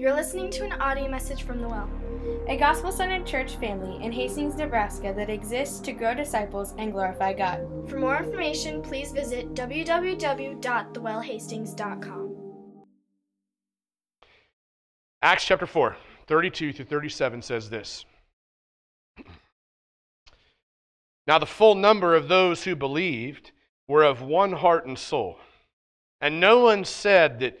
You're listening to an audio message from The Well. a gospel centered church family in Hastings, Nebraska that exists to grow disciples and glorify God. For more information, please visit www.thewellhastings.com. Acts chapter 4, 32 through 37 says this. Now, the full number of those who believed were of one heart and soul. And no one said that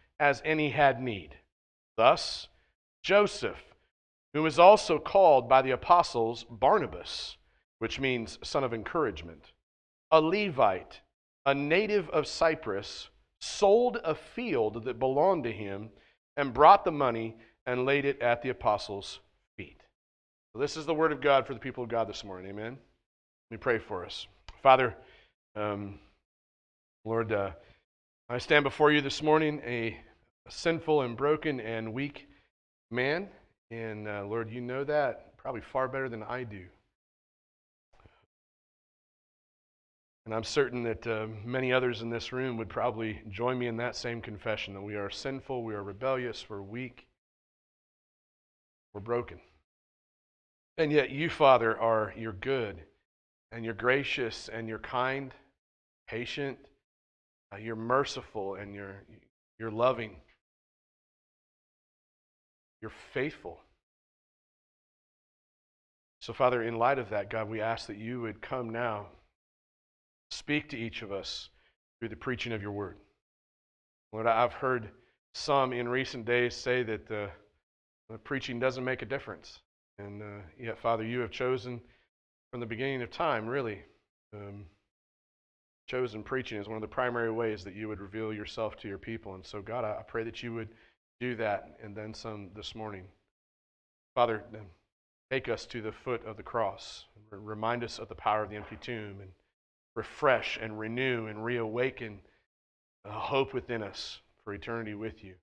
as any had need. Thus, Joseph, who was also called by the apostles Barnabas, which means son of encouragement, a Levite, a native of Cyprus, sold a field that belonged to him and brought the money and laid it at the apostles' feet. So this is the word of God for the people of God this morning. Amen. Let me pray for us. Father, um, Lord, uh, I stand before you this morning a sinful and broken and weak man. And uh, Lord, you know that probably far better than I do. And I'm certain that uh, many others in this room would probably join me in that same confession that we are sinful, we are rebellious, we're weak, we're broken. And yet, you, Father, are you're good and you're gracious and you're kind, patient, uh, you're merciful and you're, you're loving, you're faithful. So, Father, in light of that, God, we ask that you would come now, speak to each of us through the preaching of your word. Lord, I've heard some in recent days say that. Uh, the preaching doesn't make a difference. And uh, yet, Father, you have chosen from the beginning of time, really, um, chosen preaching as one of the primary ways that you would reveal yourself to your people. And so, God, I pray that you would do that and then some this morning. Father, um, take us to the foot of the cross. Remind us of the power of the empty tomb and refresh and renew and reawaken a hope within us for eternity with you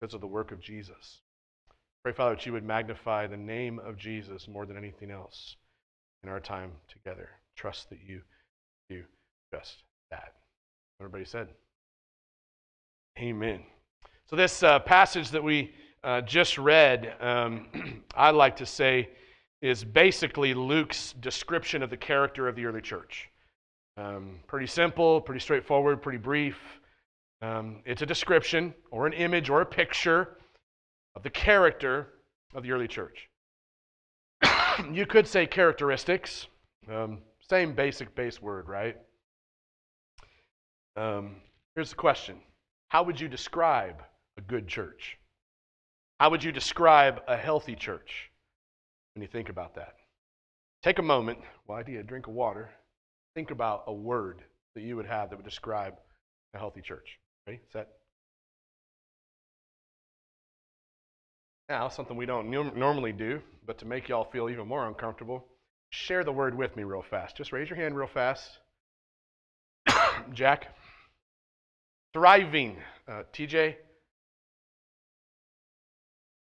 because of the work of Jesus. Pray, Father, that you would magnify the name of Jesus more than anything else in our time together. Trust that you do just that. Everybody said, Amen. So, this uh, passage that we uh, just read, um, I like to say, is basically Luke's description of the character of the early church. Um, pretty simple, pretty straightforward, pretty brief. Um, it's a description or an image or a picture of the character of the early church. you could say characteristics, um, same basic base word, right? Um, here's the question How would you describe a good church? How would you describe a healthy church when you think about that? Take a moment, I do a drink of water, think about a word that you would have that would describe a healthy church. Ready? Set? Now, something we don't normally do, but to make y'all feel even more uncomfortable, share the word with me real fast. Just raise your hand real fast. Jack. Thriving. Uh, TJ.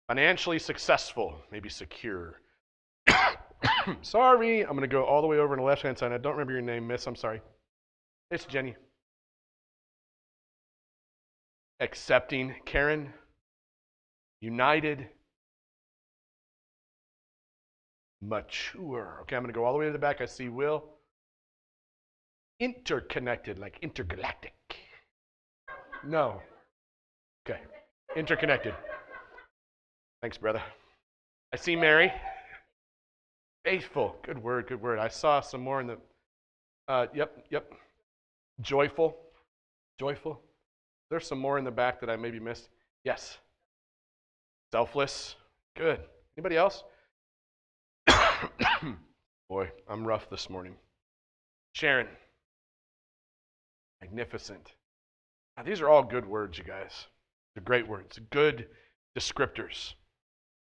Financially successful, maybe secure. sorry, I'm going to go all the way over on the left hand side. I don't remember your name, miss. I'm sorry. It's Jenny. Accepting. Karen united, mature. Okay, I'm going to go all the way to the back. I see Will. Interconnected, like intergalactic. No. Okay. Interconnected. Thanks, brother. I see Mary. Faithful. Good word, good word. I saw some more in the. Uh, yep, yep. Joyful. Joyful. There's some more in the back that I maybe missed. Yes. Selfless. Good. Anybody else? Boy, I'm rough this morning. Sharon. Magnificent. Now, these are all good words, you guys. They're great words. Good descriptors.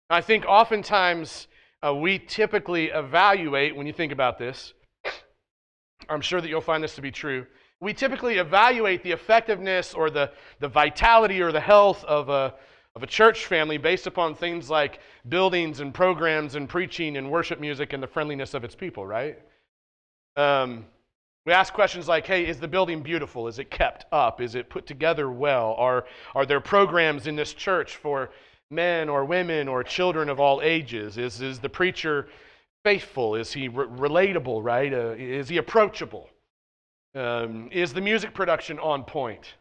I think oftentimes uh, we typically evaluate, when you think about this, I'm sure that you'll find this to be true. We typically evaluate the effectiveness or the, the vitality or the health of a, of a church family based upon things like buildings and programs and preaching and worship music and the friendliness of its people, right? Um, we ask questions like, hey, is the building beautiful? Is it kept up? Is it put together well? Are, are there programs in this church for men or women or children of all ages? Is, is the preacher faithful? Is he re- relatable, right? Uh, is he approachable? Um, is the music production on point?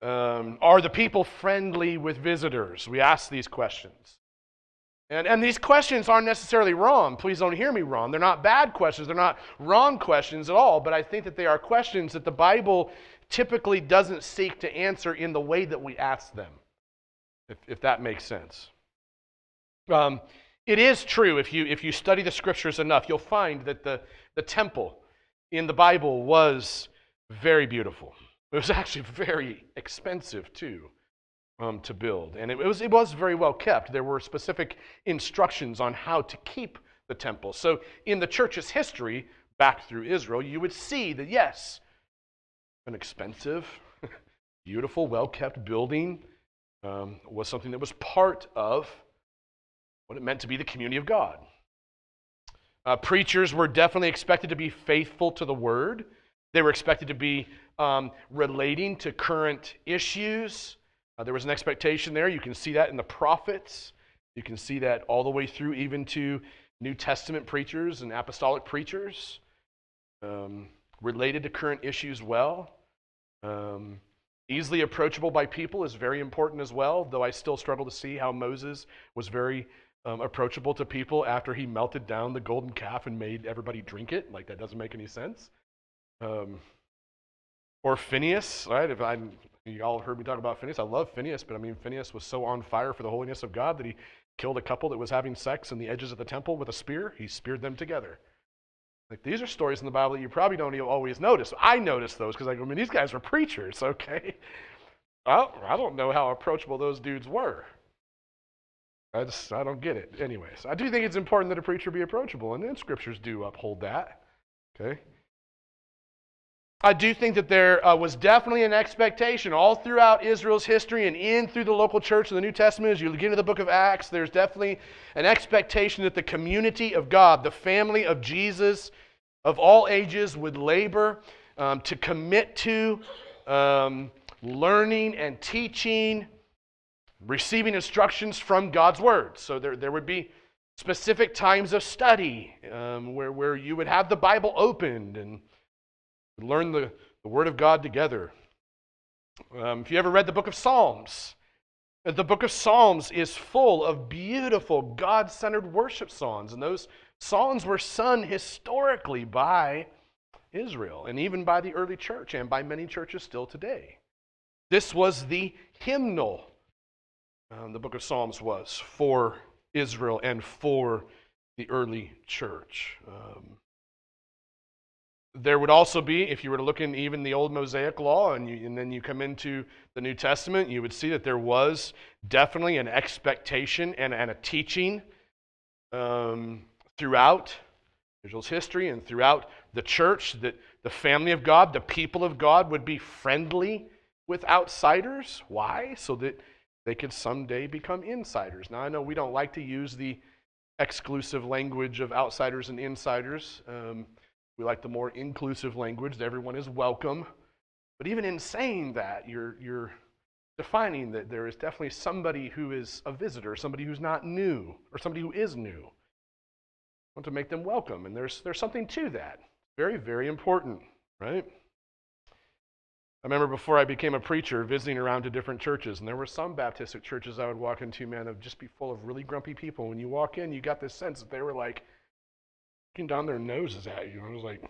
Um, are the people friendly with visitors? We ask these questions. And, and these questions aren't necessarily wrong. Please don't hear me wrong. They're not bad questions. They're not wrong questions at all. But I think that they are questions that the Bible typically doesn't seek to answer in the way that we ask them, if, if that makes sense. Um, it is true, if you, if you study the scriptures enough, you'll find that the, the temple in the Bible was very beautiful. It was actually very expensive, too um, to build. And it, it, was, it was very well kept. There were specific instructions on how to keep the temple. So in the church's history, back through Israel, you would see that, yes, an expensive, beautiful, well kept building um, was something that was part of what it meant to be the community of God. Uh, preachers were definitely expected to be faithful to the word. They were expected to be um, relating to current issues. Uh, there was an expectation there. You can see that in the prophets. You can see that all the way through, even to New Testament preachers and apostolic preachers, um, related to current issues well. Um, easily approachable by people is very important as well, though I still struggle to see how Moses was very um, approachable to people after he melted down the golden calf and made everybody drink it. Like, that doesn't make any sense. Um, or Phineas, right? If I'm you all heard me talk about Phineas. I love Phineas, but I mean, Phineas was so on fire for the holiness of God that he killed a couple that was having sex in the edges of the temple with a spear. He speared them together. Like these are stories in the Bible that you probably don't always notice. I notice those because I go, mean these guys were preachers, okay? Well, I don't know how approachable those dudes were. I just I don't get it. Anyways, I do think it's important that a preacher be approachable, and then scriptures do uphold that. Okay. I do think that there uh, was definitely an expectation all throughout Israel's history and in through the local church of the New Testament. As you get into the book of Acts, there's definitely an expectation that the community of God, the family of Jesus of all ages, would labor um, to commit to um, learning and teaching, receiving instructions from God's Word. So there, there would be specific times of study um, where, where you would have the Bible opened and learn the, the Word of God together. Um, if you ever read the book of Psalms, uh, the book of Psalms is full of beautiful God centered worship songs. And those songs were sung historically by Israel and even by the early church and by many churches still today. This was the hymnal, um, the book of Psalms was, for Israel and for the early church. Um, there would also be, if you were to look in even the old Mosaic law and, you, and, then you come into the New Testament, you would see that there was definitely an expectation and, and a teaching um, throughout Israel's history and throughout the church that the family of God, the people of God, would be friendly with outsiders. Why? So that they could someday become insiders. Now, I know we don't like to use the exclusive language of outsiders and insiders. Um, we like the more inclusive language that everyone is welcome. But even in saying that, you're, you're defining that there is definitely somebody who is a visitor, somebody who's not new, or somebody who is new. I want to make them welcome. And there's, there's something to that. Very, very important, right? I remember before I became a preacher visiting around to different churches, and there were some Baptistic churches I would walk into, man, of just be full of really grumpy people. When you walk in, you got this sense that they were like, looking down their noses at you. I was like,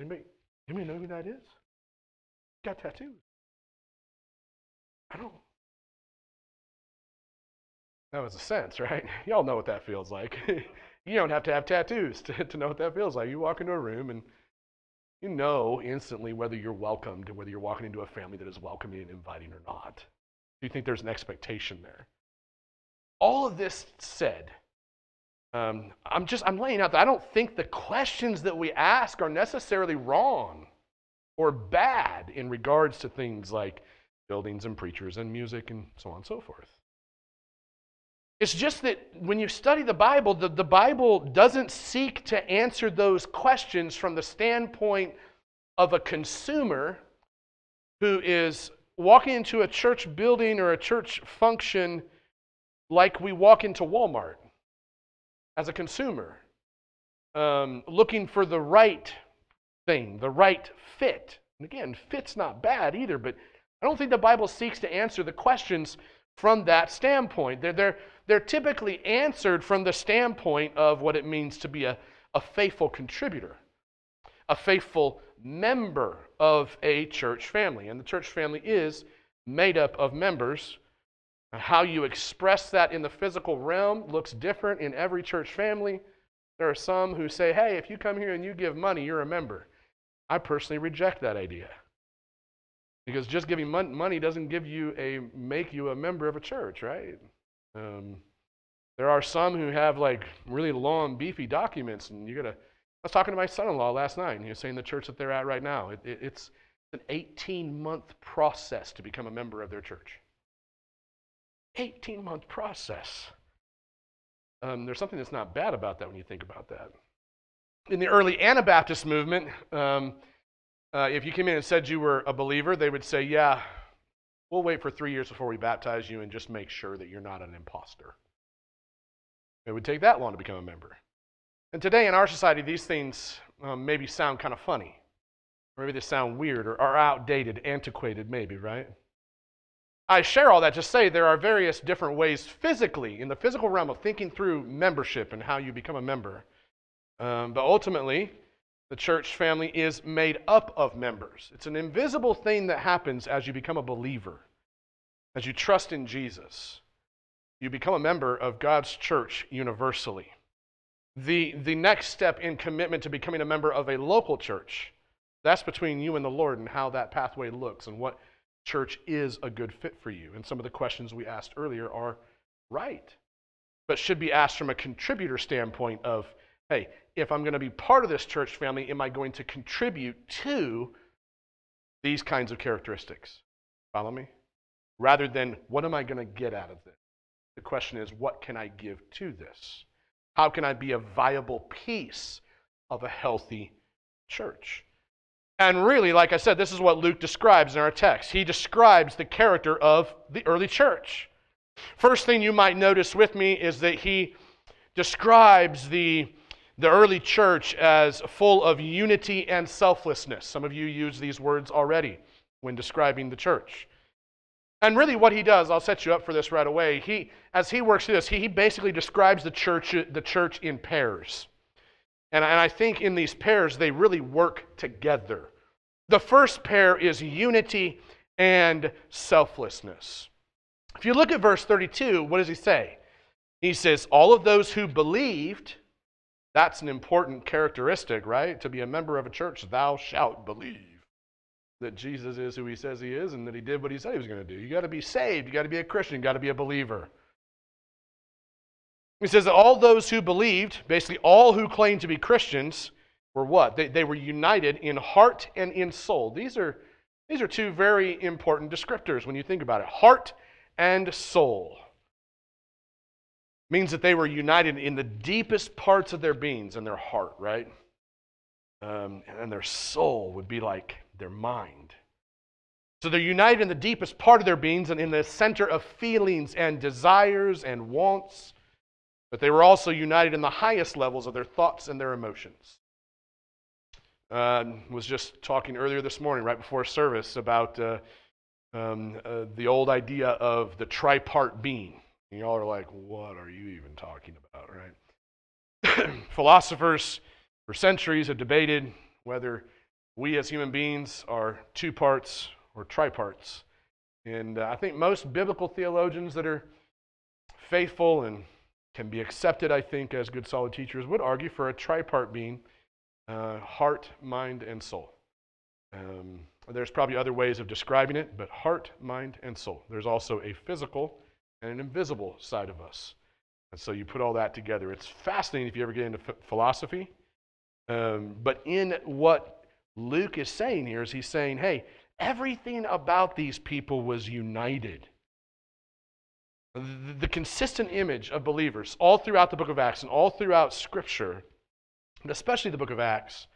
anybody, anybody know who that is? Got tattoos. I don't. That was a sense, right? Y'all know what that feels like. you don't have to have tattoos to, to know what that feels like. You walk into a room and You know instantly whether you're welcomed, whether you're walking into a family that is welcoming and inviting or not. Do you think there's an expectation there? All of this said, um, I'm just I'm laying out that I don't think the questions that we ask are necessarily wrong or bad in regards to things like buildings and preachers and music and so on and so forth. It's just that when you study the Bible, the, the Bible doesn't seek to answer those questions from the standpoint of a consumer who is walking into a church building or a church function like we walk into Walmart as a consumer, um, looking for the right thing, the right fit. And again, fit's not bad either, but I don't think the Bible seeks to answer the questions from that standpoint. They're, they're, they're typically answered from the standpoint of what it means to be a, a faithful contributor, a faithful member of a church family. And the church family is made up of members. How you express that in the physical realm looks different in every church family. There are some who say, hey, if you come here and you give money, you're a member. I personally reject that idea. Because just giving money doesn't give you a make you a member of a church, right? Um, there are some who have like really long, beefy documents, and you gotta. I was talking to my son-in-law last night, and he was saying the church that they're at right now, it, it, it's an 18-month process to become a member of their church. 18-month process. Um, there's something that's not bad about that when you think about that. In the early Anabaptist movement, um, uh, if you came in and said you were a believer, they would say, Yeah, we'll wait for three years before we baptize you and just make sure that you're not an impostor. It would take that long to become a member. And today in our society, these things um, maybe sound kind of funny. Or maybe they sound weird or, or outdated, antiquated, maybe, right? I share all that to say there are various different ways physically, in the physical realm of thinking through membership and how you become a member. Um, but ultimately, the church family is made up of members. It's an invisible thing that happens as you become a believer, as you trust in Jesus. You become a member of God's church universally. The, the next step in commitment to becoming a member of a local church, that's between you and the Lord and how that pathway looks and what church is a good fit for you. And some of the questions we asked earlier are right, but should be asked from a contributor standpoint of, hey, if I'm going to be part of this church family, am I going to contribute to these kinds of characteristics? Follow me? Rather than what am I going to get out of this? The question is, what can I give to this? How can I be a viable piece of a healthy church? And really, like I said, this is what Luke describes in our text. He describes the character of the early church. First thing you might notice with me is that he describes the the early church as full of unity and selflessness. Some of you use these words already when describing the church. And really, what he does, I'll set you up for this right away. He, as he works through this, he, he basically describes the church, the church in pairs. And, and I think in these pairs, they really work together. The first pair is unity and selflessness. If you look at verse 32, what does he say? He says, All of those who believed, that's an important characteristic, right? To be a member of a church, thou shalt believe that Jesus is who he says he is and that he did what he said he was going to do. You got to be saved. You got to be a Christian. You got to be a believer. He says that all those who believed, basically all who claimed to be Christians, were what? They, they were united in heart and in soul. These are, these are two very important descriptors when you think about it heart and soul means that they were united in the deepest parts of their beings and their heart, right? Um, and their soul would be like their mind. So they're united in the deepest part of their beings and in the center of feelings and desires and wants, but they were also united in the highest levels of their thoughts and their emotions. Uh, was just talking earlier this morning, right before service, about uh, um, uh, the old idea of the tripart being. And y'all are like, what are you even talking about, right? Philosophers for centuries have debated whether we as human beings are two parts or triparts. And uh, I think most biblical theologians that are faithful and can be accepted, I think, as good solid teachers would argue for a tripart being. uh, heart, mind, and soul. Um, there's probably other ways of describing it, but heart, mind, and soul. There's also a physical and an invisible side of us. And so you put all that together. It's fascinating if you ever get into philosophy. Um, but in what Luke is saying here is he's saying, hey, everything about these people was united. The, consistent image of believers all throughout the book of Acts and all throughout Scripture, and especially the book of Acts,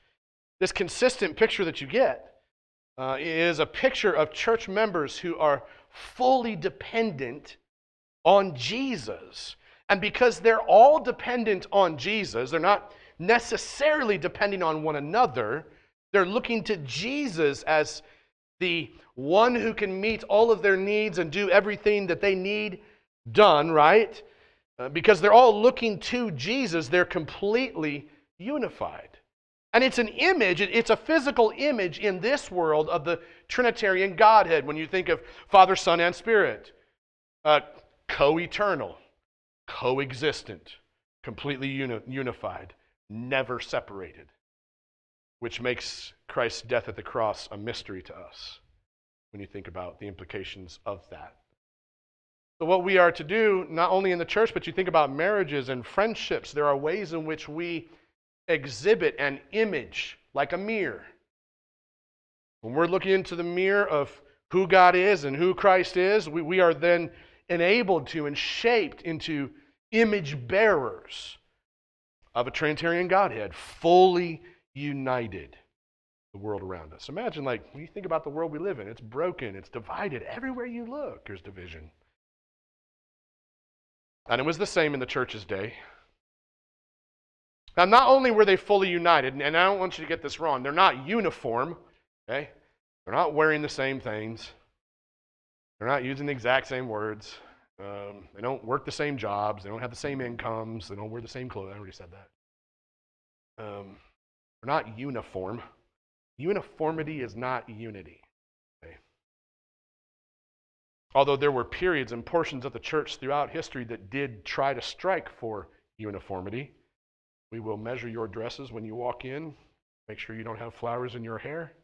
this consistent picture that you get uh, is a picture of church members who are fully dependent on Jesus. And because they're all dependent on Jesus, they're not necessarily depending on one another, they're looking to Jesus as the one who can meet all of their needs and do everything that they need done, right? Uh, because they're all looking to Jesus, they're completely unified. And it's an image, it's a physical image in this world of the Trinitarian Godhead when you think of Father, Son, and Spirit. Uh, co eternal, coexistent, completely uni- unified, never separated, which makes Christ's death at the cross a mystery to us when you think about the implications of that. So, what we are to do, not only in the church, but you think about marriages and friendships, there are ways in which we exhibit an image like a mirror. When we're looking into the mirror of who God is and who Christ is, we, we are then enabled to and shaped into image bearers of a Trinitarian Godhead, fully united the world around us. Imagine, like, when you think about the world we live in, it's broken, it's divided. Everywhere you look, there's division. And it was the same in the church's day. Now, not only were they fully united, and I don't want you to get this wrong, they're not uniform, okay? They're not wearing the same things. They're not using the exact same words. Um, they don't work the same jobs. They don't have the same incomes. They don't wear the same clothes. I already said that. Um, they're not uniform. Uniformity is not unity. Although there were periods and portions of the church throughout history that did try to strike for uniformity. We will measure your dresses when you walk in. Make sure you don't have flowers in your hair.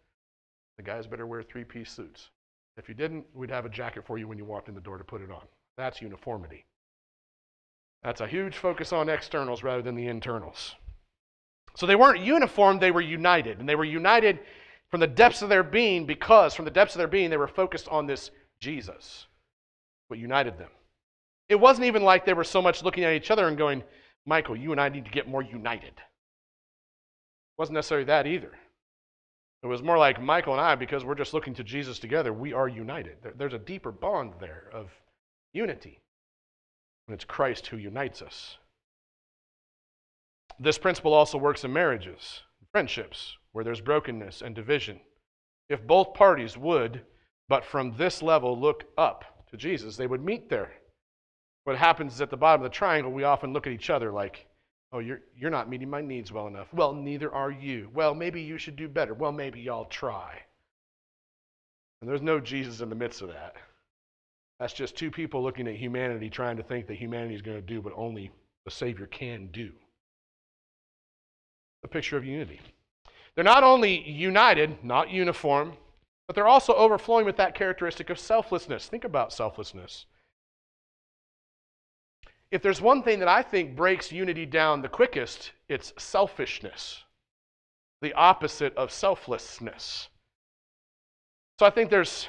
The guys better wear three piece suits. If you didn't, we'd have a jacket for you when you walked in the door to put it on. That's uniformity. That's a huge focus on externals rather than the internals. So they weren't uniform, they were united. And they were united from the depths of their being because, from the depths of their being, they were focused on this Jesus, what united them. It wasn't even like they were so much looking at each other and going, Michael, you and I need to get more united. It wasn't necessarily that either. It was more like Michael and I, because we're just looking to Jesus together, we are united. There's a deeper bond there of unity. And it's Christ who unites us. This principle also works in marriages, friendships, where there's brokenness and division. If both parties would, but from this level, look up to Jesus, they would meet there. What happens is at the bottom of the triangle, we often look at each other like, oh, you're, you're not meeting my needs well enough. Well, neither are you. Well, maybe you should do better. Well, maybe y'all try. And there's no Jesus in the midst of that. That's just two people looking at humanity trying to think that humanity is going to do what only the Savior can do. A picture of unity. They're not only united, not uniform, but they're also overflowing with that characteristic of selflessness. Think about selflessness. If there's one thing that I think breaks unity down the quickest, it's selfishness, the opposite of selflessness. So I think there's,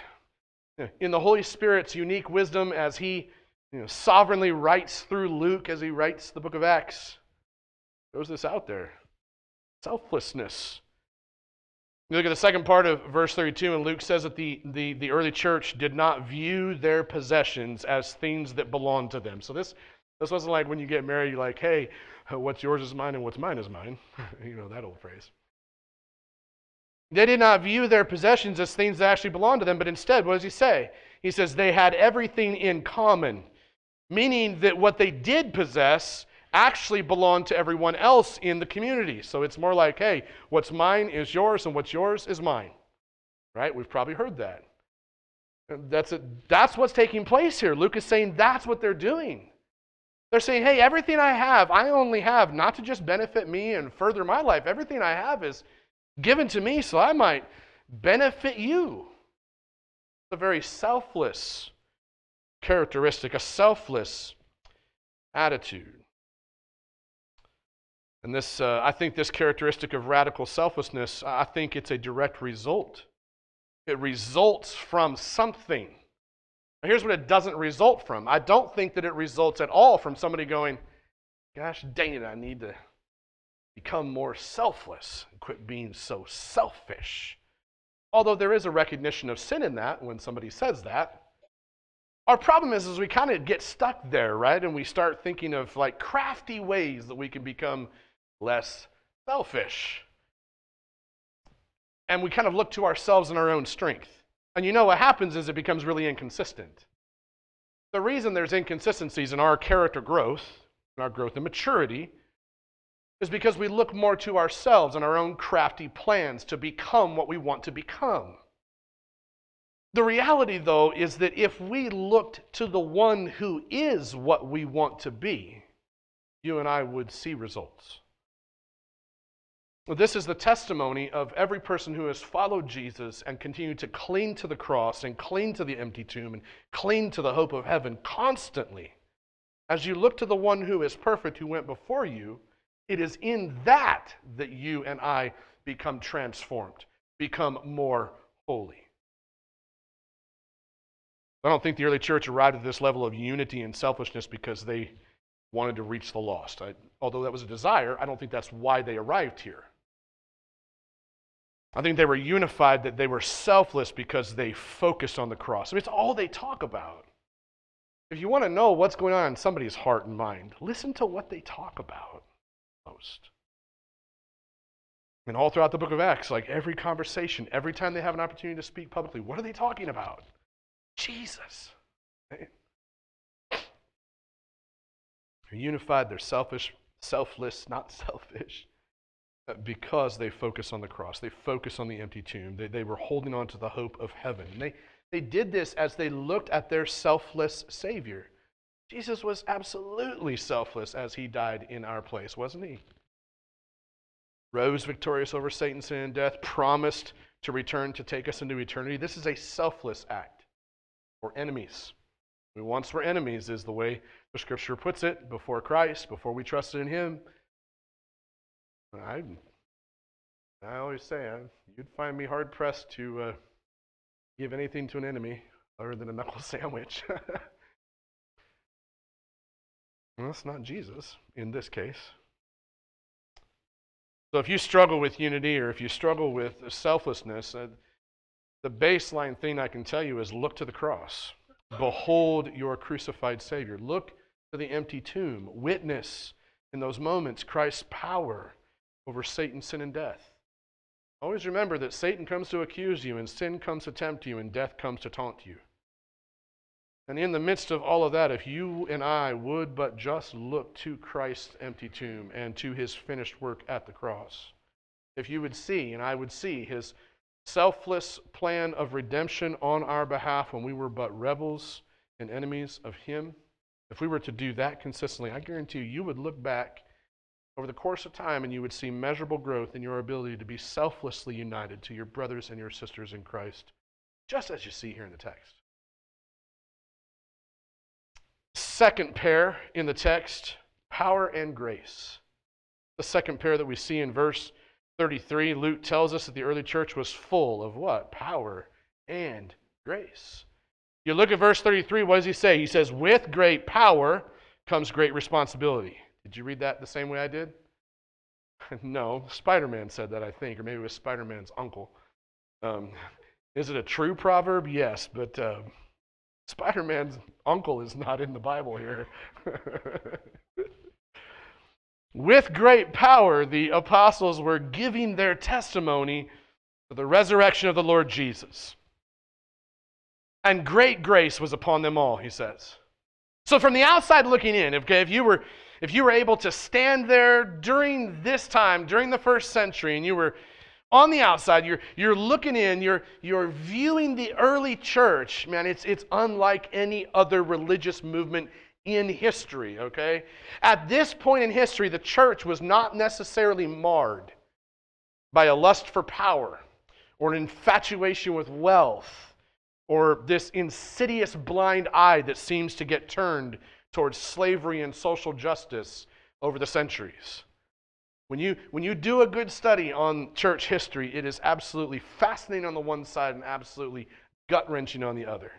in the Holy Spirit's unique wisdom as He you know, sovereignly writes through Luke as He writes the book of Acts, throws this out there selflessness. You look at the second part of verse 32, and Luke says that the, the, the early church did not view their possessions as things that belonged to them. So this this wasn't like when you get married, you're like, hey, what's yours is mine and what's mine is mine. you know that old phrase. They did not view their possessions as things that actually belonged to them, but instead, what does he say? He says they had everything in common, meaning that what they did possess actually belong to everyone else in the community. So it's more like, hey, what's mine is yours, and what's yours is mine. Right? We've probably heard that. That's, a, that's what's taking place here. Luke is saying that's what they're doing. They're saying, hey, everything I have, I only have not to just benefit me and further my life. Everything I have is given to me so I might benefit you. It's a very selfless characteristic, a selfless attitude. And this, uh, I think, this characteristic of radical selflessness, I think it's a direct result. It results from something. Now, here's what it doesn't result from. I don't think that it results at all from somebody going, "Gosh dang it, I need to become more selfless and quit being so selfish." Although there is a recognition of sin in that when somebody says that. Our problem is, is we kind of get stuck there, right? And we start thinking of like crafty ways that we can become less selfish. And we kind of look to ourselves and our own strength. And you know what happens is it becomes really inconsistent. The reason there's inconsistencies in our character growth, in our growth and maturity, is because we look more to ourselves and our own crafty plans to become what we want to become. The reality, though, is that if we looked to the one who is what we want to be, you and I would see results. This is the testimony of every person who has followed Jesus and continued to cling to the cross and cling to the empty tomb and cling to the hope of heaven constantly. As you look to the one who is perfect, who went before you, it is in that that you and I become transformed, become more holy. I don't think the early church arrived at this level of unity and selfishness because they wanted to reach the lost. I, although that was a desire, I don't think that's why they arrived here. I think they were unified that they were selfless because they focused on the cross. I mean, it's all they talk about. If you want to know what's going on in somebody's heart and mind, listen to what they talk about most. And all throughout the book of Acts, like every conversation, every time they have an opportunity to speak publicly, what are they talking about? Jesus. They're unified, they're selfish, selfless, not selfish, Uh, because they focus on the cross. They focus on the empty tomb. They, they were holding on to the hope of heaven. And they, they did this as they looked at their selfless Savior. Jesus was absolutely selfless as he died in our place, wasn't he? Rose victorious over Satan, sin, and death, promised to return to take us into eternity. This is a selfless act for enemies. We once were enemies, is the way the scripture puts it, before Christ, before we trusted in him. I, I always say, I, you'd find me hard pressed to uh, give anything to an enemy other than a knuckle sandwich. well, that's not Jesus in this case. So if you struggle with unity or if you struggle with selflessness, uh, the baseline thing I can tell you is look to the cross. Behold your crucified Savior. Look to the empty tomb. Witness in those moments Christ's power over Satan, sin, and death. Always remember that Satan comes to accuse you, and sin comes to tempt you, and death comes to taunt you. And in the midst of all of that, if you and I would but just look to Christ's empty tomb and to his finished work at the cross, if you would see, and I would see, his selfless plan of redemption on our behalf when we were but rebels and enemies of him, if we were to do that consistently, I guarantee you, you would look back over the course of time and you would see measurable growth in your ability to be selflessly united to your brothers and your sisters in Christ, just as you see here in the text. Second pair in the text power and grace. The second pair that we see in verse 33, Luke tells us that the early church was full of what? Power and grace. You look at verse 33, what does he say? He says, With great power comes great responsibility. Did you read that the same way I did? no, Spider Man said that, I think, or maybe it was Spider Man's uncle. Um, is it a true proverb? Yes, but uh, Spider Man's uncle is not in the Bible here. With great power, the apostles were giving their testimony to the resurrection of the Lord Jesus. And great grace was upon them all, he says. So, from the outside looking in, if you were if you were able to stand there during this time, during the first century, and you were on the outside, you're, you're looking in, you're, you're viewing the early church, man, it's, it's unlike any other religious movement in history, okay? At this point in history, the church was not necessarily marred by a lust for power or an infatuation with wealth or this insidious blind eye that seems to get turned towards slavery and social justice over the centuries. When you, when you do a good study on church history, it is absolutely fascinating on the one side and absolutely gut wrenching on the other.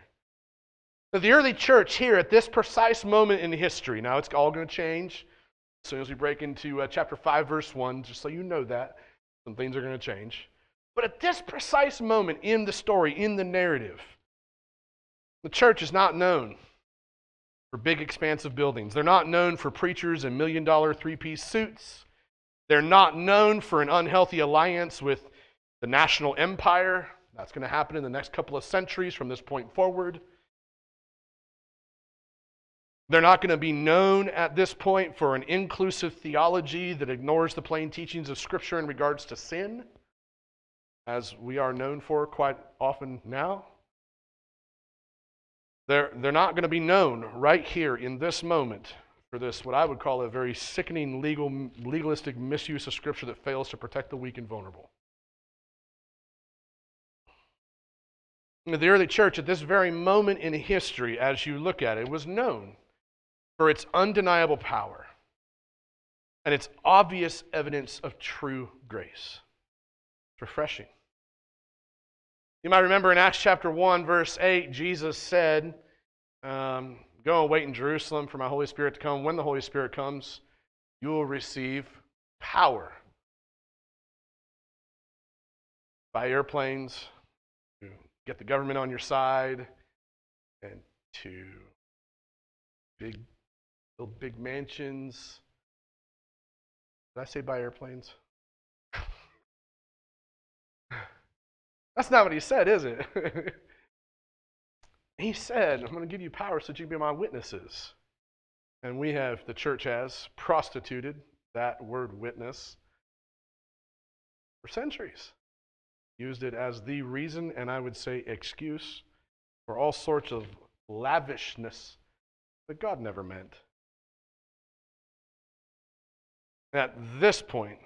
But the early church here at this precise moment in history, now it's all going to change as soon as we break into uh, chapter 5, verse 1, just so you know that. Some things are going to change. But at this precise moment in the story, in the narrative, the church is not known for big, expansive buildings. They're not known for preachers in million dollar three piece suits. They're not known for an unhealthy alliance with the national empire. That's going to happen in the next couple of centuries from this point forward. They're not going to be known at this point for an inclusive theology that ignores the plain teachings of Scripture in regards to sin, as we are known for quite often now. They're, they're not going to be known right here in this moment for this, what I would call a very sickening legal, legalistic misuse of Scripture that fails to protect the weak and vulnerable. The early church, at this very moment in history, as you look at it, was known for its undeniable power and its obvious evidence of true grace. It's refreshing. You might remember in Acts chapter 1, verse 8, Jesus said, um, Go and wait in Jerusalem for my Holy Spirit to come. When the Holy Spirit comes, you will receive power by airplanes to get the government on your side and to big, build big mansions. Did I say by airplanes? That's not what he said, is it? he said, I'm going to give you power so that you can be my witnesses. And we have, the church has prostituted that word witness for centuries. Used it as the reason, and I would say excuse, for all sorts of lavishness that God never meant. At this point,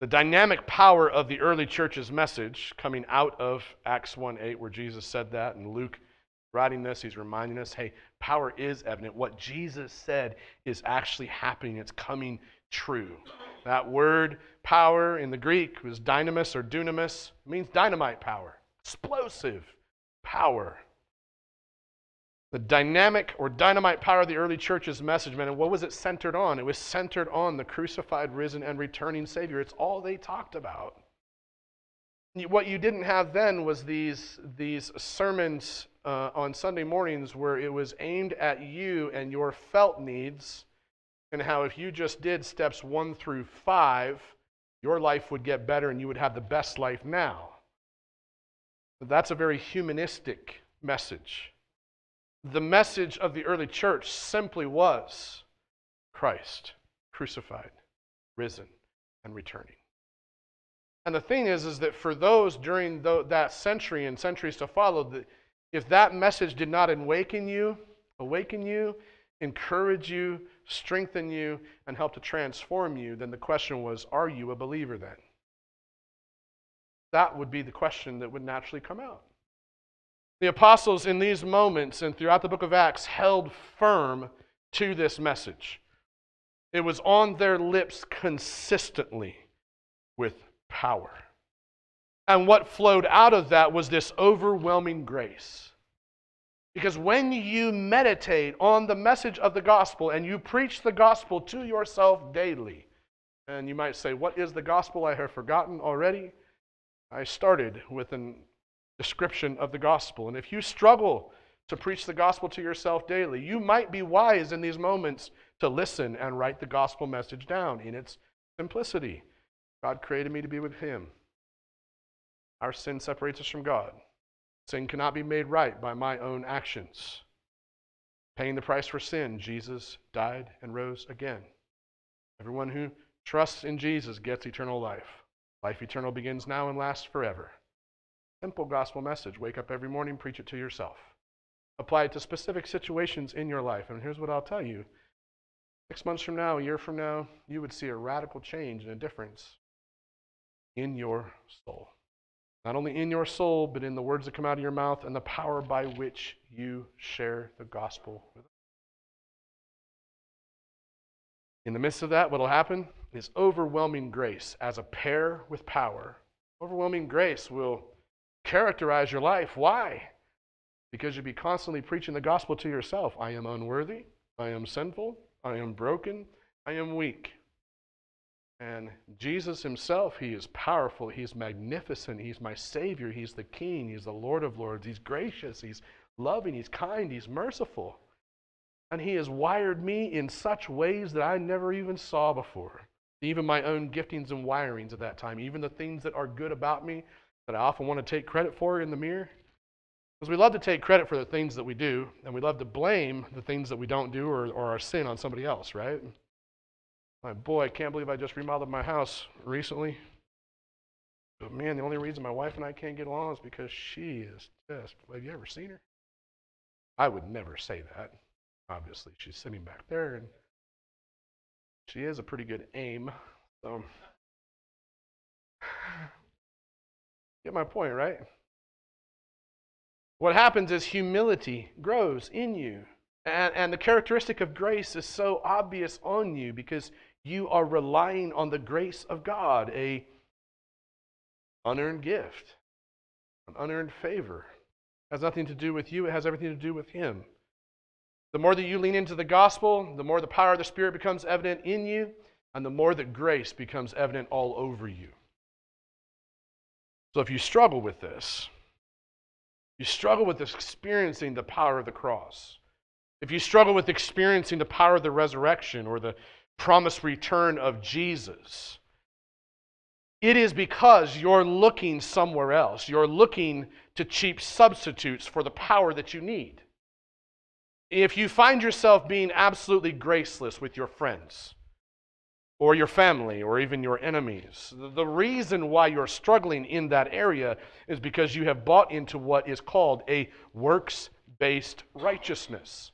the dynamic power of the early church's message coming out of Acts 1 8, where Jesus said that, and Luke writing this, he's reminding us hey, power is evident. What Jesus said is actually happening, it's coming true. That word power in the Greek was dynamis or dunamis, means dynamite power, explosive power. The dynamic or dynamite power of the early church's message, man, and what was it centered on? It was centered on the crucified, risen, and returning Savior. It's all they talked about. What you didn't have then was these, these sermons uh, on Sunday mornings where it was aimed at you and your felt needs, and how if you just did steps one through five, your life would get better and you would have the best life now. That's a very humanistic message. The message of the early church simply was Christ crucified, risen, and returning. And the thing is, is that for those during that century and centuries to follow, if that message did not awaken you, awaken you, encourage you, strengthen you, and help to transform you, then the question was, are you a believer then? That would be the question that would naturally come out. The apostles, in these moments and throughout the book of Acts, held firm to this message. It was on their lips consistently with power. And what flowed out of that was this overwhelming grace. Because when you meditate on the message of the gospel and you preach the gospel to yourself daily, and you might say, What is the gospel? I have forgotten already. I started with an description of the gospel. And if you struggle to preach the gospel to yourself daily, you might be wise in these moments to listen and write the gospel message down in its simplicity. God created me to be with Him. Our sin separates us from God. Sin cannot be made right by my own actions. Paying the price for sin, Jesus died and rose again. Everyone who trusts in Jesus gets eternal life. Life eternal begins now and lasts forever. Simple gospel message. Wake up every morning, preach it to yourself. Apply it to specific situations in your life. And here's what I'll tell you six months from now, a year from now, you would see a radical change and a difference in your soul. Not only in your soul, but in the words that come out of your mouth and the power by which you share the gospel with. In the midst of that, what will happen is overwhelming grace as a pair with power. Overwhelming grace will characterize your life. Why? Because you'd be constantly preaching the gospel to yourself. I am unworthy. I am sinful. I am broken. I am weak. And Jesus himself, he is powerful. He's magnificent. He's my Savior. He's the King. He's the Lord of Lords. He's gracious. He's loving. He's kind. He's merciful. And he has wired me in such ways that I never even saw before. Even my own giftings and wirings at that time, even the things that are good about me that I often want to take credit for in the mirror. Because we love to take credit for the things that we do, and we love to blame the things that we don't do or, or our sin on somebody else, right? My boy, I can't believe I just remodeled my house recently. But man, the only reason my wife and I can't get along is because she is just. Have you ever seen her? I would never say that. Obviously, she's sitting back there, and she is a pretty good aim. So, get my point, right? What happens is humility grows in you. And, and the characteristic of grace is so obvious on you because you are relying on the grace of God, a unearned gift, an unearned favor. It has nothing to do with you, it has everything to do with Him. The more that you lean into the gospel, the more the power of the Spirit becomes evident in you, and the more that grace becomes evident all over you. So if you struggle with this, you struggle with experiencing the power of the cross, if you struggle with experiencing the power of the resurrection or the promised return of Jesus, it is because you're looking somewhere else. You're looking to cheap substitutes for the power that you need. If you find yourself being absolutely graceless with your friends, or your family, or even your enemies, the reason why you're struggling in that area is because you have bought into what is called a works based righteousness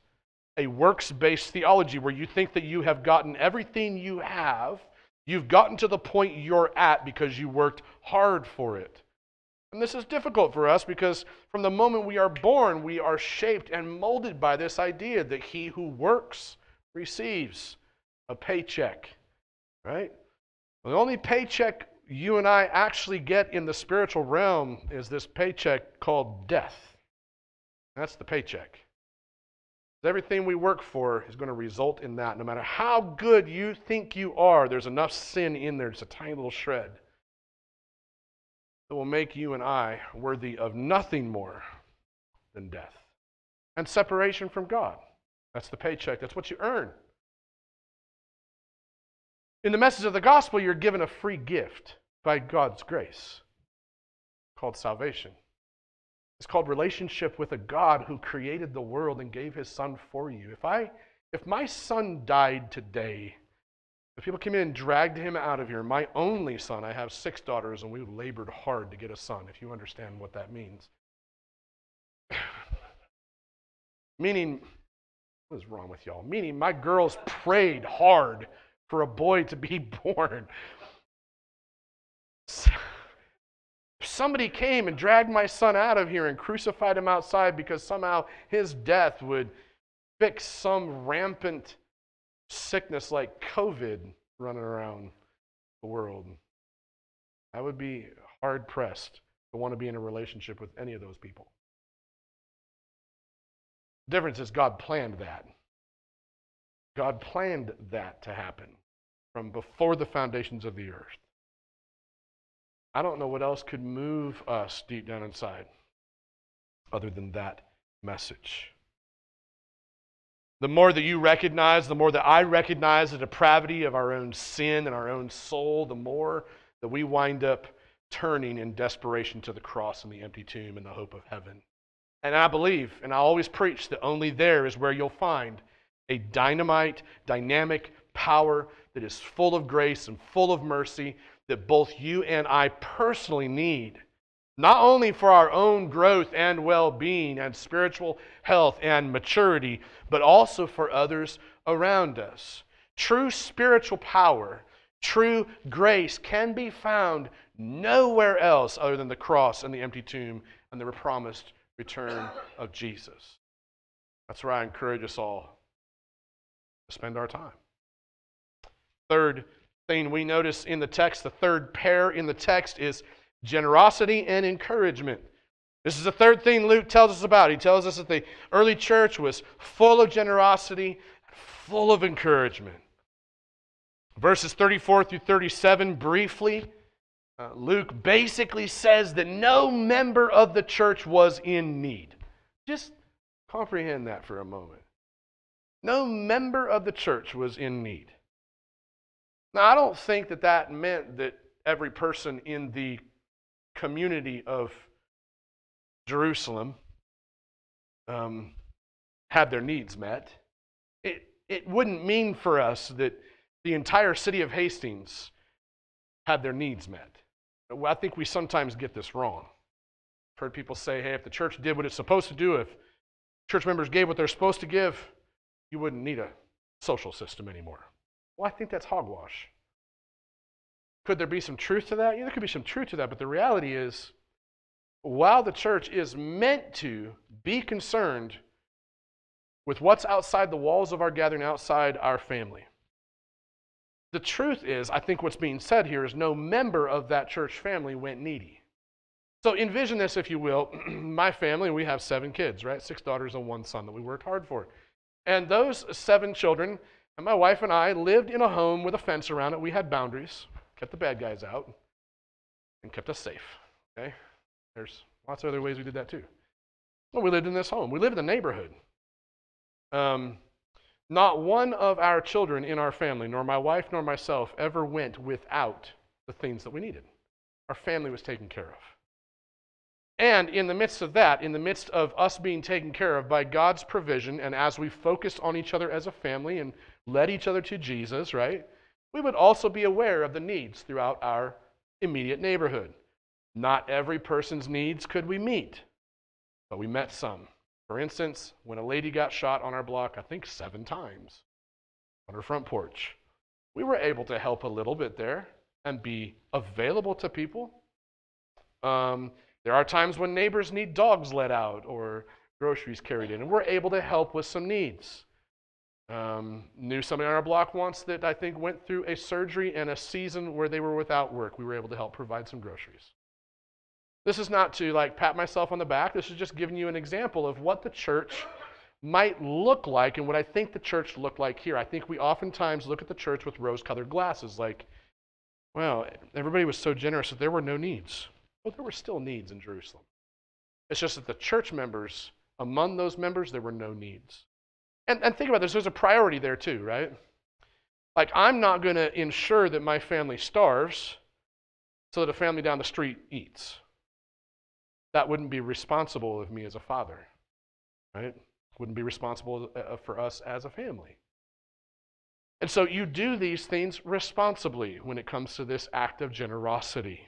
a works based theology where you think that you have gotten everything you have, you've gotten to the point you're at because you worked hard for it. And this is difficult for us because from the moment we are born, we are shaped and molded by this idea that he who works receives a paycheck, right? The only paycheck you and I actually get in the spiritual realm is this paycheck called death. That's the paycheck. Everything we work for is going to result in that. No matter how good you think you are, there's enough sin in there, just a tiny little shred, that will make you and I worthy of nothing more than death and separation from God. That's the paycheck, that's what you earn. In the message of the gospel, you're given a free gift by God's grace called salvation. It's called relationship with a God who created the world and gave his son for you. If I if my son died today, if people came in and dragged him out of here, my only son, I have six daughters and we labored hard to get a son, if you understand what that means. Meaning, what is wrong with y'all? Meaning, my girls prayed hard for a boy to be born somebody came and dragged my son out of here and crucified him outside because somehow his death would fix some rampant sickness like COVID running around the world, I would be hard pressed to want to be in a relationship with any of those people. The difference is God planned that. God planned that to happen from before the foundations of the earth. I don't know what else could move us deep down inside other than that message. The more that you recognize, the more that I recognize the depravity of our own sin and our own soul, the more that we wind up turning in desperation to the cross and the empty tomb and the hope of heaven. And I believe, and I always preach, that only there is where you'll find a dynamite, dynamic power that is full of grace and full of mercy that both you and I personally need not only for our own growth and well being and spiritual health and maturity, but also for others around us. True spiritual power, true grace can be found nowhere else other than the cross and the empty tomb and the promised return of Jesus. That's where I encourage us all spend our time. Third thing we notice in the text, the third pair in the text is generosity and encouragement. This is the third thing Luke tells us about. He tells us that the early church was full of generosity, full of encouragement. Verses 34 through 37, briefly, uh, Luke basically says that no member of the church was in need. Just comprehend that for a moment. No member of the church was in need. Now, I don't think that that meant that every person in the community of Jerusalem um, had their needs met. It, it wouldn't mean for us that the entire city of Hastings had their needs met. I think we sometimes get this wrong. I've heard people say, hey, if the church did what it's supposed to do, if church members gave what they're supposed to give, you wouldn't need a social system anymore. Well, I think that's hogwash. Could there be some truth to that? Yeah, there could be some truth to that, but the reality is, while the church is meant to be concerned with what's outside the walls of our gathering, outside our family, the truth is, I think what's being said here is no member of that church family went needy. So envision this, if you will. My family, we have seven kids, right? Six daughters and one son that we worked hard for. And those seven children, and my wife and I lived in a home with a fence around it. We had boundaries, kept the bad guys out, and kept us safe. Okay? There's lots of other ways we did that too. Well, we lived in this home. We lived in the neighborhood. Um, not one of our children in our family, nor my wife nor myself, ever went without the things that we needed. Our family was taken care of. And in the midst of that, in the midst of us being taken care of by God's provision, and as we focused on each other as a family and led each other to Jesus, right, we would also be aware of the needs throughout our immediate neighborhood. Not every person's needs could we meet, but we met some. For instance, when a lady got shot on our block, I think seven times on her front porch, we were able to help a little bit there and be available to people. Um, there are times when neighbors need dogs let out or groceries carried in, and we're able to help with some needs. Um, knew somebody on our block once that I think went through a surgery and a season where they were without work. We were able to help provide some groceries. This is not to like pat myself on the back. This is just giving you an example of what the church might look like and what I think the church looked like here. I think we oftentimes look at the church with rose colored glasses, like, well, everybody was so generous that there were no needs. Well, there were still needs in Jerusalem. It's just that the church members, among those members, there were no needs. And, and think about this there's a priority there too, right? Like, I'm not going to ensure that my family starves so that a family down the street eats. That wouldn't be responsible of me as a father, right? Wouldn't be responsible uh, for us as a family. And so you do these things responsibly when it comes to this act of generosity.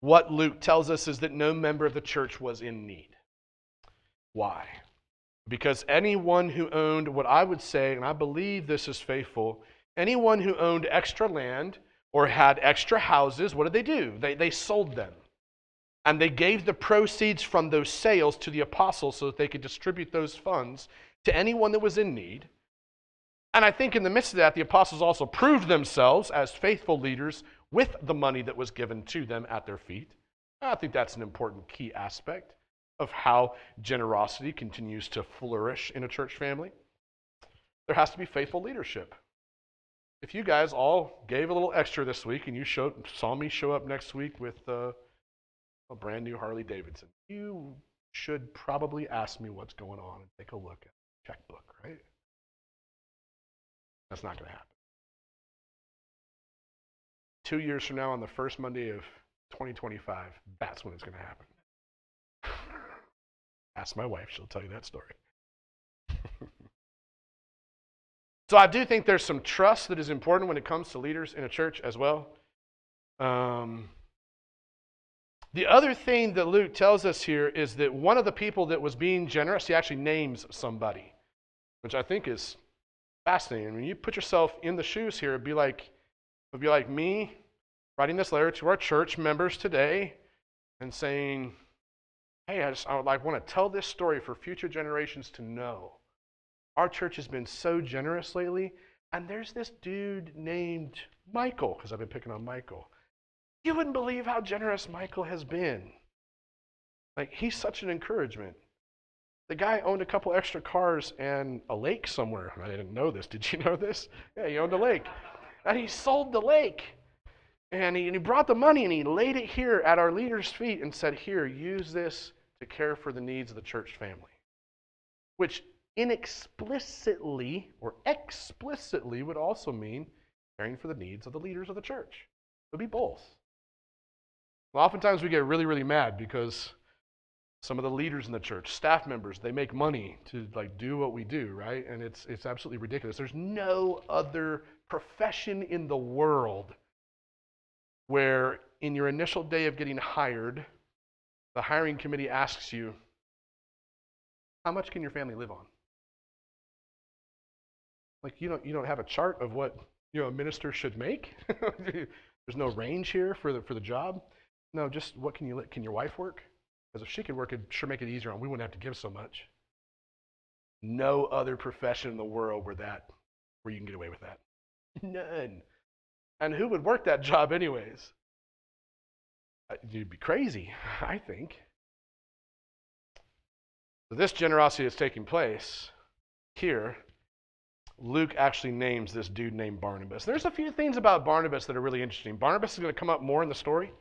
What Luke tells us is that no member of the church was in need. Why? Because anyone who owned what I would say, and I believe this is faithful, anyone who owned extra land or had extra houses, what did they do? They, they sold them. And they gave the proceeds from those sales to the apostles so that they could distribute those funds to anyone that was in need. And I think in the midst of that, the apostles also proved themselves as faithful leaders with the money that was given to them at their feet. I think that's an important key aspect of how generosity continues to flourish in a church family. There has to be faithful leadership. If you guys all gave a little extra this week and you showed, saw me show up next week with uh, a brand new Harley Davidson, you should probably ask me what's going on and take a look at the checkbook, right? That's not going to happen two years from now on the first Monday of 2025, that's when it's going to happen. Ask my wife, she'll tell you that story. so I do think there's some trust that is important when it comes to leaders in a church as well. Um, The other thing that Luke tells us here is that one of the people that was being generous, he actually names somebody, which I think is fascinating. When you put yourself in the shoes here, it'd be like, it'd be like me writing this letter to our church members today and saying, Hey, I just I would like want to tell this story for future generations to know. Our church has been so generous lately, and there's this dude named Michael, because I've been picking on Michael. You wouldn't believe how generous Michael has been. Like, he's such an encouragement. The guy owned a couple extra cars and a lake somewhere. I didn't know this. Did you know this? Yeah, he owned a lake. And he sold the lake. And he, and he brought the money and he laid it here at our leader's feet and said, Here, use this to care for the needs of the church family. Which inexplicitly or explicitly would also mean caring for the needs of the leaders of the church. It would be both. Well, oftentimes we get really, really mad because some of the leaders in the church, staff members, they make money to like do what we do, right? And it's it's absolutely ridiculous. There's no other profession in the world where in your initial day of getting hired, the hiring committee asks you, how much can your family live on? Like you don't you don't have a chart of what you know a minister should make. There's no range here for the for the job. No, just what can you li- can your wife work? Because if she could work, it'd sure make it easier, and we wouldn't have to give so much. No other profession in the world where that where you can get away with that. None. And who would work that job anyways? Uh, You'd be crazy, I think. So this generosity is taking place here. Luke actually names this dude named Barnabas. There's a few things about Barnabas that are really interesting. Barnabas is going to come up more in the story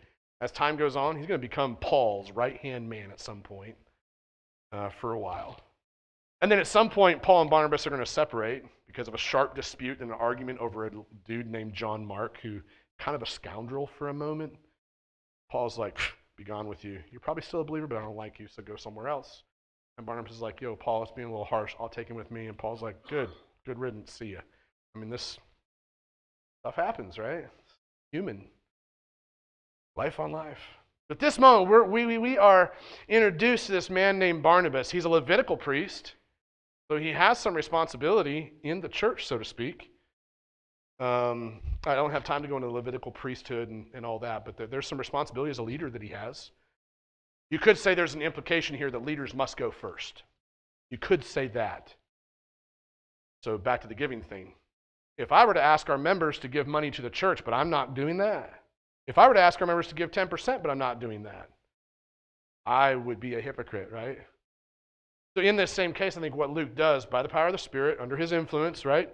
as time goes on. He's going to become Paul's right hand man at some point uh, for a while. And then at some point, Paul and Barnabas are going to separate because of a sharp dispute and an argument over a dude named John Mark, who kind of a scoundrel for a moment. Paul's like, be gone with you. You're probably still a believer, but I don't like you, so go somewhere else. And Barnabas is like, yo, Paul, it's being a little harsh. I'll take him with me. And Paul's like, good, good riddance. See ya. I mean, this stuff happens, right? It's human. Life on life. At this moment, we, we, we are introduced to this man named Barnabas. He's a Levitical priest, so he has some responsibility in the church, so to speak. Um, I don't have time to go into the Levitical priesthood and, and all that, but there, there's some responsibility as a leader that he has. You could say there's an implication here that leaders must go first. You could say that. So back to the giving thing. If I were to ask our members to give money to the church, but I'm not doing that, if I were to ask our members to give 10%, but I'm not doing that, I would be a hypocrite, right? So, in this same case, I think what Luke does, by the power of the Spirit, under his influence, right,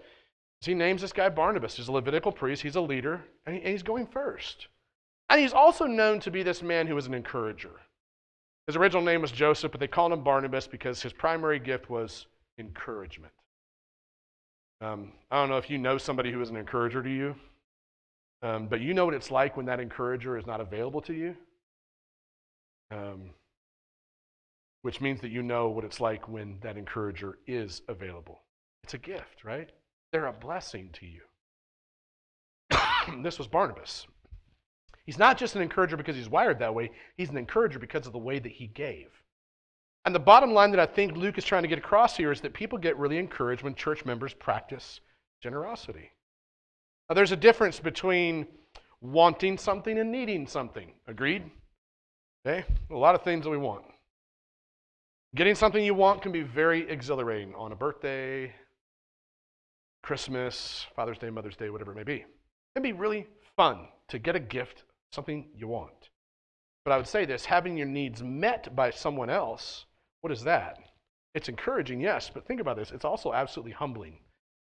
is he names this guy Barnabas. He's a Levitical priest, he's a leader, and, he, and he's going first. And he's also known to be this man who was an encourager. His original name was Joseph, but they called him Barnabas because his primary gift was encouragement. Um, I don't know if you know somebody who is an encourager to you, um, but you know what it's like when that encourager is not available to you. Um, which means that you know what it's like when that encourager is available. It's a gift, right? They're a blessing to you. this was Barnabas. He's not just an encourager because he's wired that way, he's an encourager because of the way that he gave. And the bottom line that I think Luke is trying to get across here is that people get really encouraged when church members practice generosity. Now, there's a difference between wanting something and needing something. Agreed? Okay? A lot of things that we want. Getting something you want can be very exhilarating on a birthday, Christmas, Father's Day, Mother's Day, whatever it may be. It can be really fun to get a gift, something you want. But I would say this having your needs met by someone else, what is that? It's encouraging, yes, but think about this. It's also absolutely humbling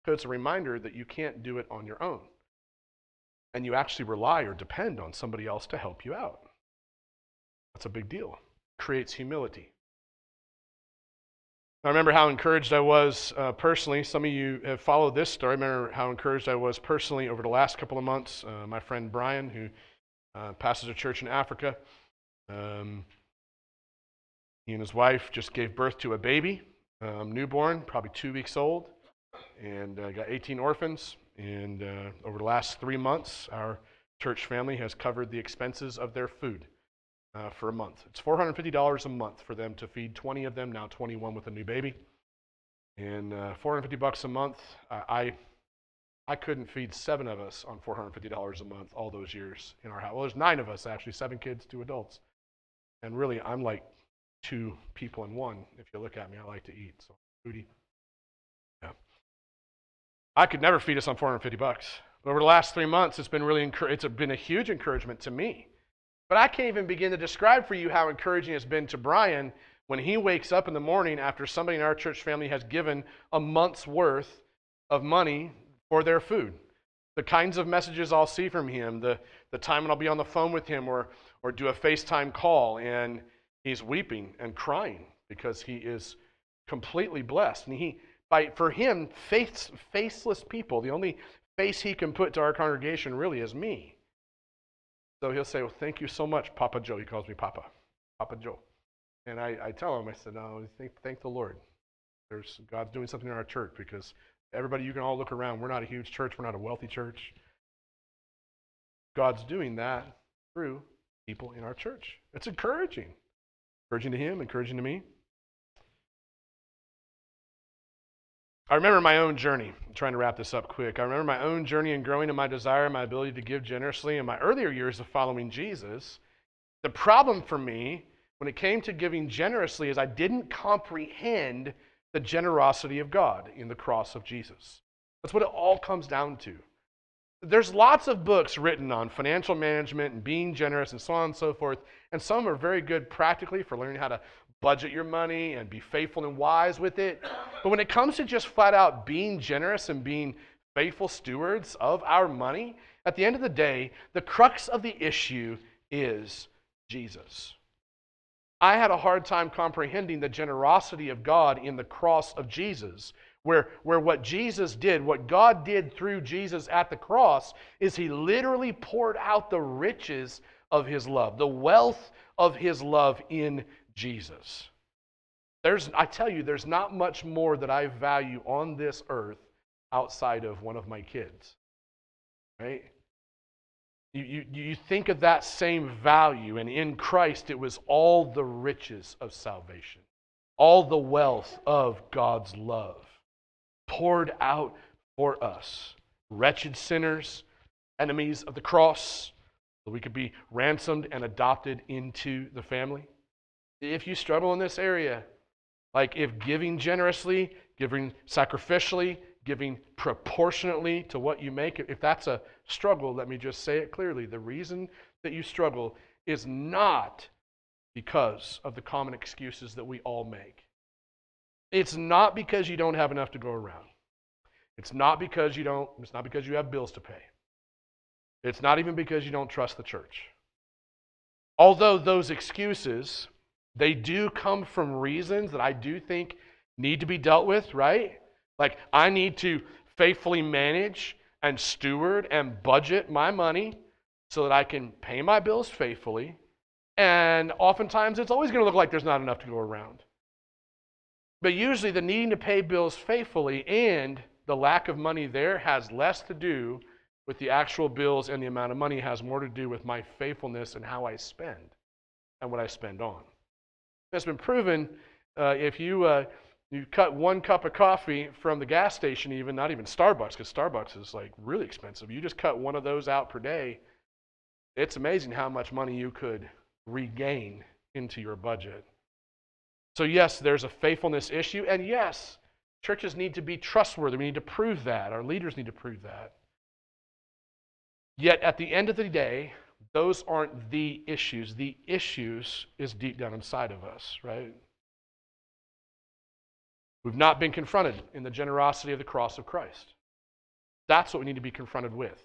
because it's a reminder that you can't do it on your own. And you actually rely or depend on somebody else to help you out. That's a big deal. Creates humility. I remember how encouraged I was uh, personally. Some of you have followed this story. I remember how encouraged I was personally over the last couple of months. Uh, my friend Brian, who uh, pastors a church in Africa, um, he and his wife just gave birth to a baby, um, newborn, probably two weeks old, and uh, got 18 orphans. And uh, over the last three months, our church family has covered the expenses of their food. Uh, for a month. It's $450 a month for them to feed 20 of them, now 21 with a new baby. And uh, 450 bucks a month. I, I I couldn't feed seven of us on $450 a month all those years in our house. Well, there's nine of us actually, seven kids, two adults. And really, I'm like two people in one. If you look at me, I like to eat. So, foodie. Yeah. I could never feed us on 450 bucks. But over the last three months, it's been really encour- it's been a huge encouragement to me. But I can't even begin to describe for you how encouraging it's been to Brian when he wakes up in the morning after somebody in our church family has given a month's worth of money for their food. The kinds of messages I'll see from him, the, the time when I'll be on the phone with him or, or do a FaceTime call, and he's weeping and crying because he is completely blessed. And he, by, for him, face, faceless people, the only face he can put to our congregation really is me. So he'll say, Well, thank you so much, Papa Joe. He calls me Papa, Papa Joe. And I, I tell him, I said, No, thank, thank the Lord. There's God's doing something in our church because everybody, you can all look around. We're not a huge church, we're not a wealthy church. God's doing that through people in our church. It's encouraging. Encouraging to him, encouraging to me. I remember my own journey. I'm trying to wrap this up quick. I remember my own journey in growing in my desire, and my ability to give generously in my earlier years of following Jesus. The problem for me when it came to giving generously is I didn't comprehend the generosity of God in the cross of Jesus. That's what it all comes down to. There's lots of books written on financial management and being generous and so on and so forth, and some are very good practically for learning how to budget your money and be faithful and wise with it. But when it comes to just flat out being generous and being faithful stewards of our money, at the end of the day, the crux of the issue is Jesus. I had a hard time comprehending the generosity of God in the cross of Jesus, where, where what Jesus did, what God did through Jesus at the cross, is He literally poured out the riches of His love, the wealth of His love in Jesus. There's, I tell you, there's not much more that I value on this earth outside of one of my kids. Right? You, you, you think of that same value, and in Christ it was all the riches of salvation, all the wealth of God's love poured out for us, wretched sinners, enemies of the cross, so we could be ransomed and adopted into the family. If you struggle in this area, like if giving generously, giving sacrificially, giving proportionately to what you make, if that's a struggle, let me just say it clearly. The reason that you struggle is not because of the common excuses that we all make. It's not because you don't have enough to go around. It's not because you don't, it's not because you have bills to pay. It's not even because you don't trust the church. Although those excuses, they do come from reasons that I do think need to be dealt with, right? Like, I need to faithfully manage and steward and budget my money so that I can pay my bills faithfully. And oftentimes, it's always going to look like there's not enough to go around. But usually, the needing to pay bills faithfully and the lack of money there has less to do with the actual bills and the amount of money, has more to do with my faithfulness and how I spend and what I spend on. It's been proven uh, if you. Uh, you cut one cup of coffee from the gas station, even not even Starbucks, because Starbucks is like really expensive. You just cut one of those out per day. It's amazing how much money you could regain into your budget. So, yes, there's a faithfulness issue. And yes, churches need to be trustworthy. We need to prove that. Our leaders need to prove that. Yet, at the end of the day, those aren't the issues. The issues is deep down inside of us, right? We've not been confronted in the generosity of the cross of Christ. That's what we need to be confronted with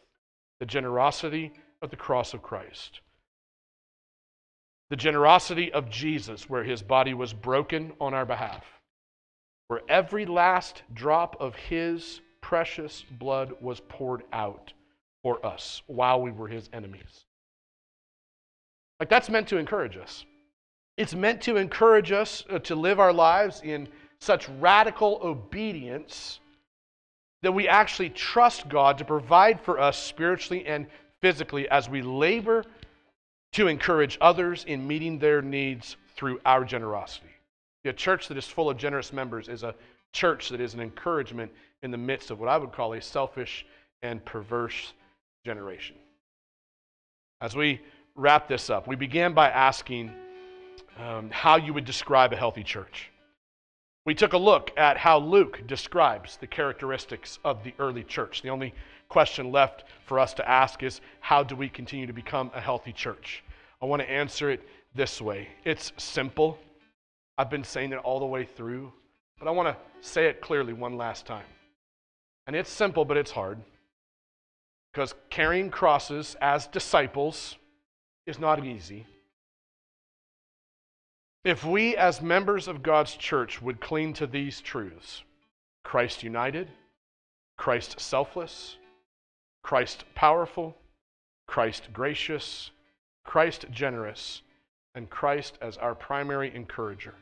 the generosity of the cross of Christ. The generosity of Jesus, where his body was broken on our behalf, where every last drop of his precious blood was poured out for us while we were his enemies. Like that's meant to encourage us. It's meant to encourage us uh, to live our lives in such radical obedience that we actually trust God to provide for us spiritually and physically as we labor to encourage others in meeting their needs through our generosity. A church that is full of generous members is a church that is an encouragement in the midst of what I would call a selfish and perverse generation. As we wrap this up, we began by asking um, how you would describe a healthy church. We took a look at how Luke describes the characteristics of the early church. The only question left for us to ask is how do we continue to become a healthy church? I want to answer it this way it's simple. I've been saying it all the way through, but I want to say it clearly one last time. And it's simple, but it's hard. Because carrying crosses as disciples is not easy. If we, as members of God's church, would cling to these truths Christ united, Christ selfless, Christ powerful, Christ gracious, Christ generous, and Christ as our primary encourager,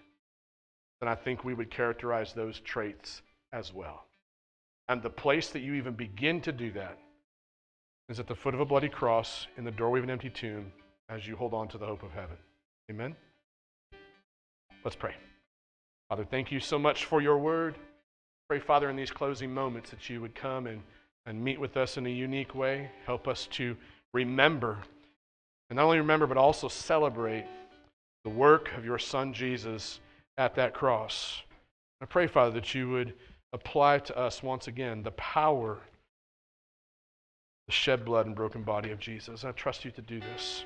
then I think we would characterize those traits as well. And the place that you even begin to do that is at the foot of a bloody cross in the doorway of an empty tomb as you hold on to the hope of heaven. Amen? Let's pray. Father, thank you so much for your word. Pray, Father, in these closing moments that you would come and, and meet with us in a unique way. Help us to remember, and not only remember, but also celebrate the work of your Son Jesus at that cross. I pray, Father, that you would apply to us once again the power, the shed blood and broken body of Jesus. I trust you to do this.